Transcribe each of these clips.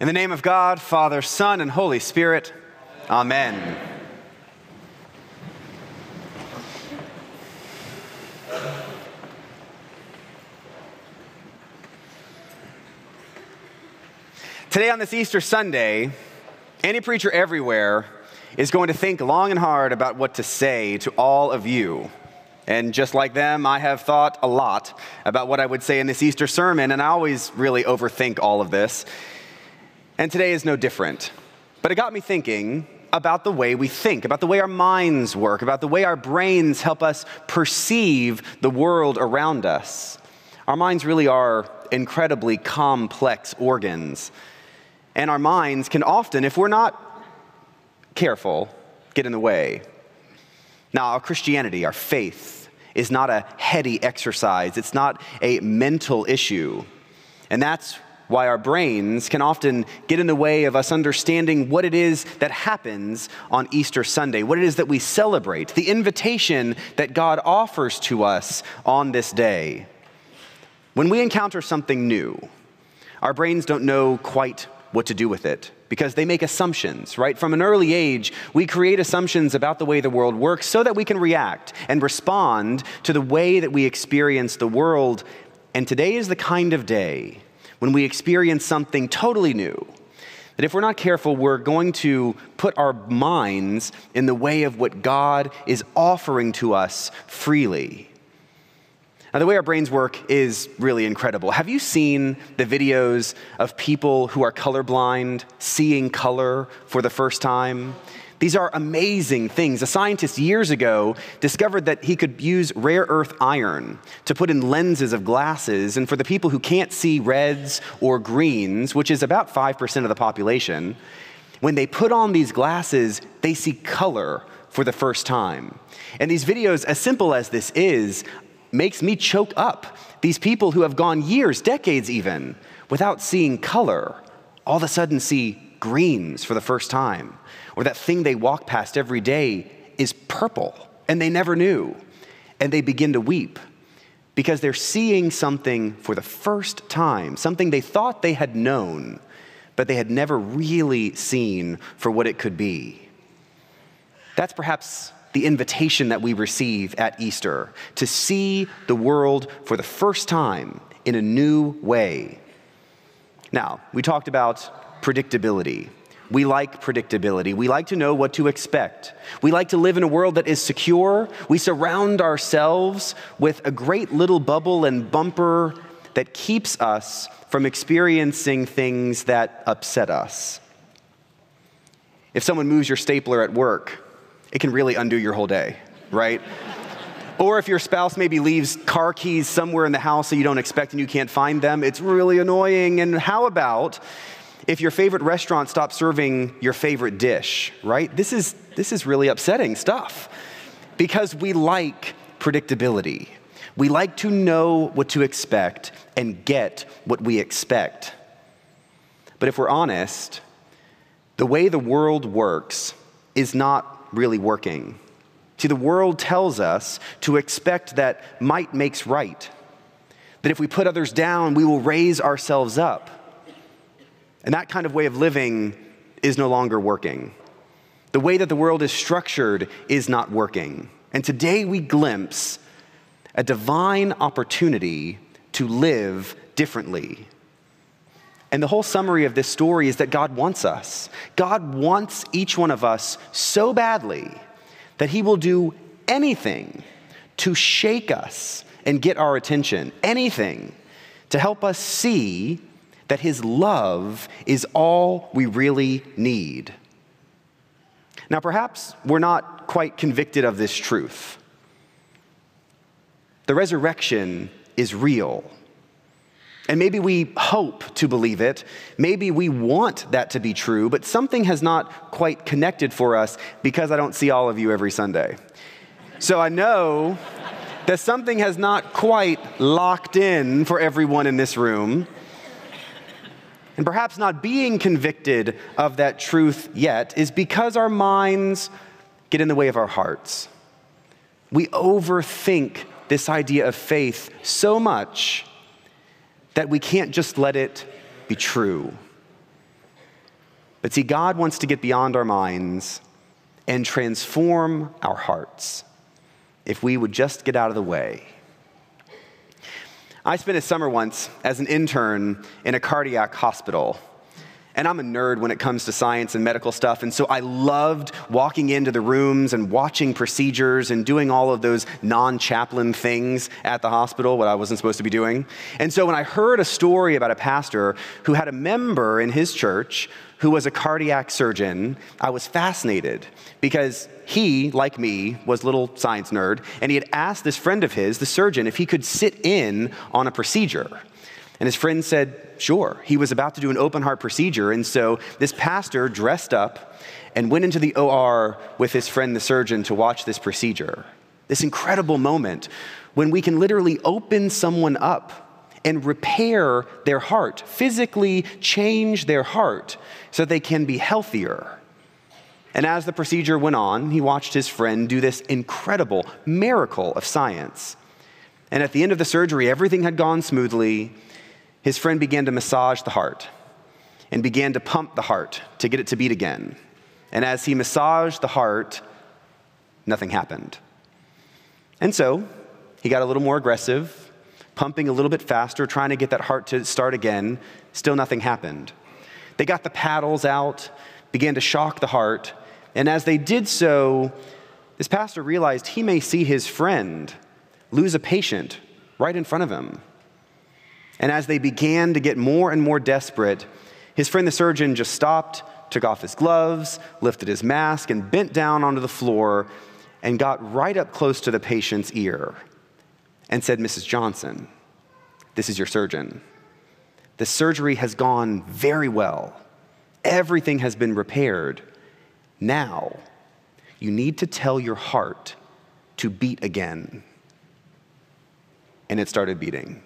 In the name of God, Father, Son, and Holy Spirit, Amen. Today, on this Easter Sunday, any preacher everywhere is going to think long and hard about what to say to all of you. And just like them, I have thought a lot about what I would say in this Easter sermon, and I always really overthink all of this. And today is no different. But it got me thinking about the way we think, about the way our minds work, about the way our brains help us perceive the world around us. Our minds really are incredibly complex organs. And our minds can often, if we're not careful, get in the way. Now, our Christianity, our faith, is not a heady exercise, it's not a mental issue. And that's why our brains can often get in the way of us understanding what it is that happens on Easter Sunday, what it is that we celebrate, the invitation that God offers to us on this day. When we encounter something new, our brains don't know quite what to do with it because they make assumptions, right? From an early age, we create assumptions about the way the world works so that we can react and respond to the way that we experience the world. And today is the kind of day when we experience something totally new, that if we're not careful, we're going to put our minds in the way of what God is offering to us freely. Now, the way our brains work is really incredible. Have you seen the videos of people who are colorblind seeing color for the first time? These are amazing things. A scientist years ago discovered that he could use rare earth iron to put in lenses of glasses, and for the people who can't see reds or greens, which is about 5% of the population, when they put on these glasses, they see color for the first time. And these videos, as simple as this is, makes me choke up. These people who have gone years, decades even, without seeing color, all of a sudden see greens for the first time or that thing they walk past every day is purple and they never knew. And they begin to weep because they're seeing something for the first time, something they thought they had known, but they had never really seen for what it could be. That's perhaps the invitation that we receive at Easter to see the world for the first time in a new way. Now, we talked about predictability. We like predictability. We like to know what to expect. We like to live in a world that is secure. We surround ourselves with a great little bubble and bumper that keeps us from experiencing things that upset us. If someone moves your stapler at work, it can really undo your whole day, right? or if your spouse maybe leaves car keys somewhere in the house that you don't expect and you can't find them, it's really annoying. And how about if your favorite restaurant stops serving your favorite dish, right? This is, this is really upsetting stuff because we like predictability. We like to know what to expect and get what we expect. But if we're honest, the way the world works is not really working. See, the world tells us to expect that might makes right, that if we put others down, we will raise ourselves up. And that kind of way of living is no longer working. The way that the world is structured is not working. And today we glimpse a divine opportunity to live differently. And the whole summary of this story is that God wants us. God wants each one of us so badly that He will do anything to shake us and get our attention, anything to help us see that His love is all we really need. Now, perhaps we're not quite convicted of this truth. The resurrection is real. And maybe we hope to believe it. Maybe we want that to be true, but something has not quite connected for us because I don't see all of you every Sunday. So I know that something has not quite locked in for everyone in this room. And perhaps not being convicted of that truth yet is because our minds get in the way of our hearts. We overthink this idea of faith so much that we can't just let it be true. But see, God wants to get beyond our minds and transform our hearts if we would just get out of the way. I spent a summer once as an intern in a cardiac hospital. And I'm a nerd when it comes to science and medical stuff. And so I loved walking into the rooms and watching procedures and doing all of those non chaplain things at the hospital, what I wasn't supposed to be doing. And so when I heard a story about a pastor who had a member in his church who was a cardiac surgeon, I was fascinated because he, like me, was a little science nerd, and he had asked this friend of his, the surgeon, if he could sit in on a procedure. And his friend said, sure. He was about to do an open heart procedure, and so this pastor dressed up and went into the OR with his friend, the surgeon, to watch this procedure. This incredible moment when we can literally open someone up and repair their heart, physically change their heart so they can be healthier. And as the procedure went on, he watched his friend do this incredible miracle of science. And at the end of the surgery, everything had gone smoothly. His friend began to massage the heart and began to pump the heart to get it to beat again. And as he massaged the heart, nothing happened. And so he got a little more aggressive pumping a little bit faster, trying to get that heart to start again. Still nothing happened. They got the paddles out, began to shock the heart, and as they did so, this pastor realized he may see his friend lose a patient right in front of him. And as they began to get more and more desperate, his friend the surgeon just stopped, took off his gloves, lifted his mask, and bent down onto the floor and got right up close to the patient's ear and said, Mrs. Johnson, this is your surgeon. The surgery has gone very well. Everything has been repaired. Now, you need to tell your heart to beat again. And it started beating.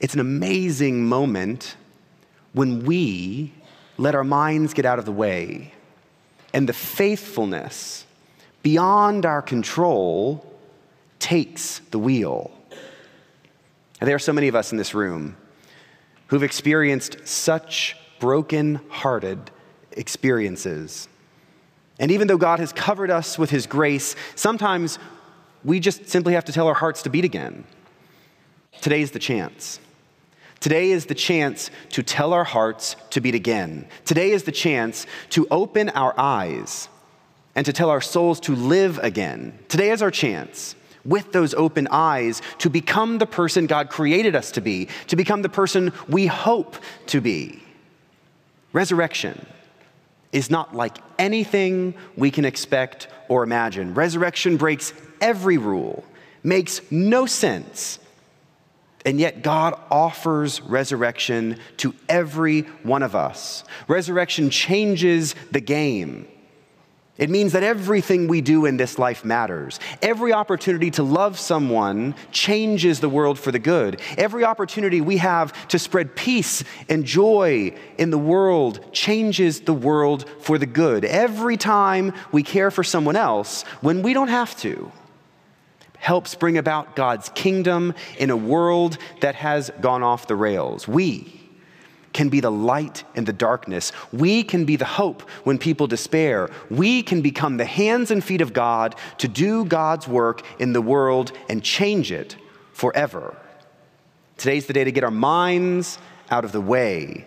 It's an amazing moment when we let our minds get out of the way and the faithfulness beyond our control takes the wheel. And there are so many of us in this room who've experienced such broken hearted experiences. And even though God has covered us with His grace, sometimes we just simply have to tell our hearts to beat again. Today is the chance. Today is the chance to tell our hearts to beat again. Today is the chance to open our eyes and to tell our souls to live again. Today is our chance with those open eyes to become the person God created us to be, to become the person we hope to be. Resurrection is not like anything we can expect or imagine. Resurrection breaks every rule, makes no sense. And yet, God offers resurrection to every one of us. Resurrection changes the game. It means that everything we do in this life matters. Every opportunity to love someone changes the world for the good. Every opportunity we have to spread peace and joy in the world changes the world for the good. Every time we care for someone else when we don't have to helps bring about God's kingdom in a world that has gone off the rails. We, can be the light in the darkness. We can be the hope when people despair. We can become the hands and feet of God to do God's work in the world and change it forever. Today's the day to get our minds out of the way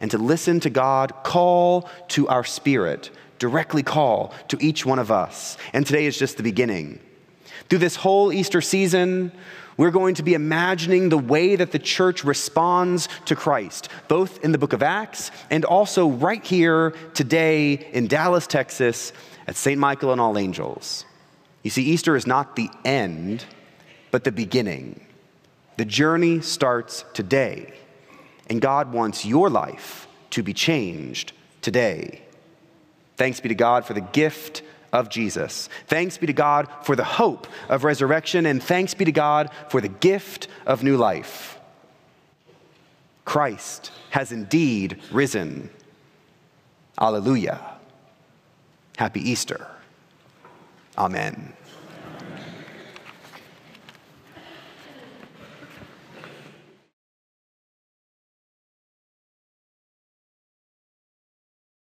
and to listen to God call to our spirit, directly call to each one of us. And today is just the beginning. Through this whole Easter season, we're going to be imagining the way that the church responds to Christ, both in the book of Acts and also right here today in Dallas, Texas, at St. Michael and All Angels. You see, Easter is not the end, but the beginning. The journey starts today, and God wants your life to be changed today. Thanks be to God for the gift of Jesus. Thanks be to God for the hope of resurrection, and thanks be to God for the gift of new life. Christ has indeed risen. Alleluia. Happy Easter. Amen.